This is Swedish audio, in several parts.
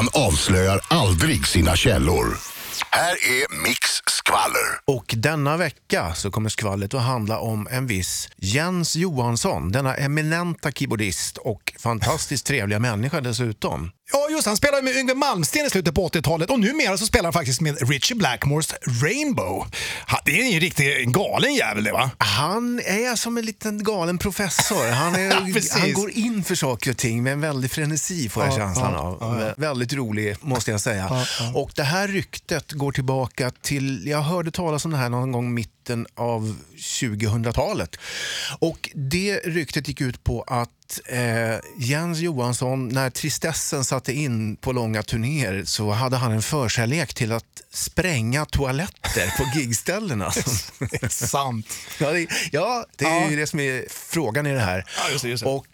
Han avslöjar aldrig sina källor. Här är Mix skvaller. Och denna vecka så kommer skvallret att handla om en viss Jens Johansson. Denna eminenta keyboardist och fantastiskt trevliga människa dessutom. Ja, just Han spelade med Yngwie Malmsteen i slutet på 80-talet och numera så spelar han faktiskt med Richie Blackmores Rainbow. Det är ju en riktigt galen jävel det va? Han är som en liten galen professor. Han, är, han går in för saker och ting med en väldig frenesi får jag Ja, känslan ja, av. Väldigt rolig måste jag säga. Och det här ryktet går tillbaka till, jag hörde talas om det här någon gång mitten av 2000-talet. Och det ryktet gick ut på att eh, Jens Johansson, när tristessen satte in på långa turnéer så hade han en förkärlek till att spränga toaletter på gigställena. Är sant. Ja, det, ja, det är Ja. ju det som är frågan i det här. Ja, just det, just det. Och,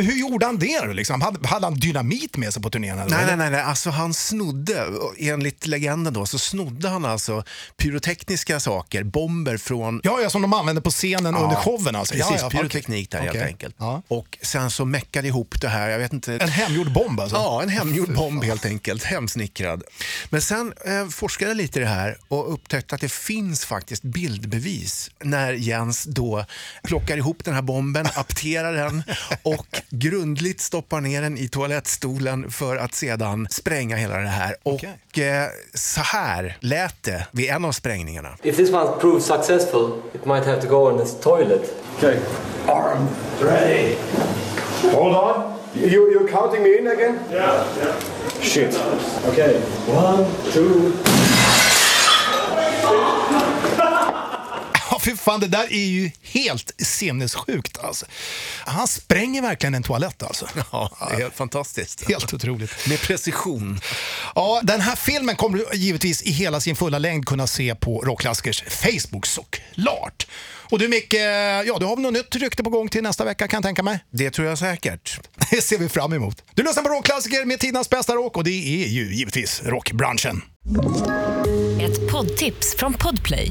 Hur gjorde han det? Liksom? Hade, hade han dynamit med sig på turnén? eller? nej, nej, nej, nej, alltså han snodde, enligt legenden då, så snodde han alltså pyrotekniska saker, bomber från Ja, ja, som de använde på scenen under showen alltså? Precis, ja, ja, pyroteknik där okej. helt enkelt. Ja. Och sen så meckade ihop det här, jag vet inte. En hemgjord bomb alltså? Ja, en hemgjord bomb helt enkelt. Hemsnickrad. Men sen eh, forskade jag lite i det här och upptäckte att det finns faktiskt bildbevis när Jens då plockar ihop den här bomben, apterar den och grundligt stoppar ner den i toalettstolen för att sedan spränga hela det här. Okej. Och eh, så här lät det vid en av sprängningarna. If this one proves successful, it might have to go in this toilet. Okay. Arm ready. Hold on. You, you're counting me in again? Yeah, yeah. Shit. Okay. One, two. Fy fan, det där är ju helt sinnessjukt alltså. Han spränger verkligen en toalett alltså. Ja, det är helt fantastiskt. Helt otroligt. Med precision. Ja, den här filmen kommer du givetvis i hela sin fulla längd kunna se på Rockklassikers Facebook såklart. Och du Micke, ja du har väl något nytt rykte på gång till nästa vecka kan jag tänka mig? Det tror jag säkert. Det ser vi fram emot. Du lyssnar på Rockklassiker med tidernas bästa rock och det är ju givetvis rockbranschen. Ett poddtips från Podplay.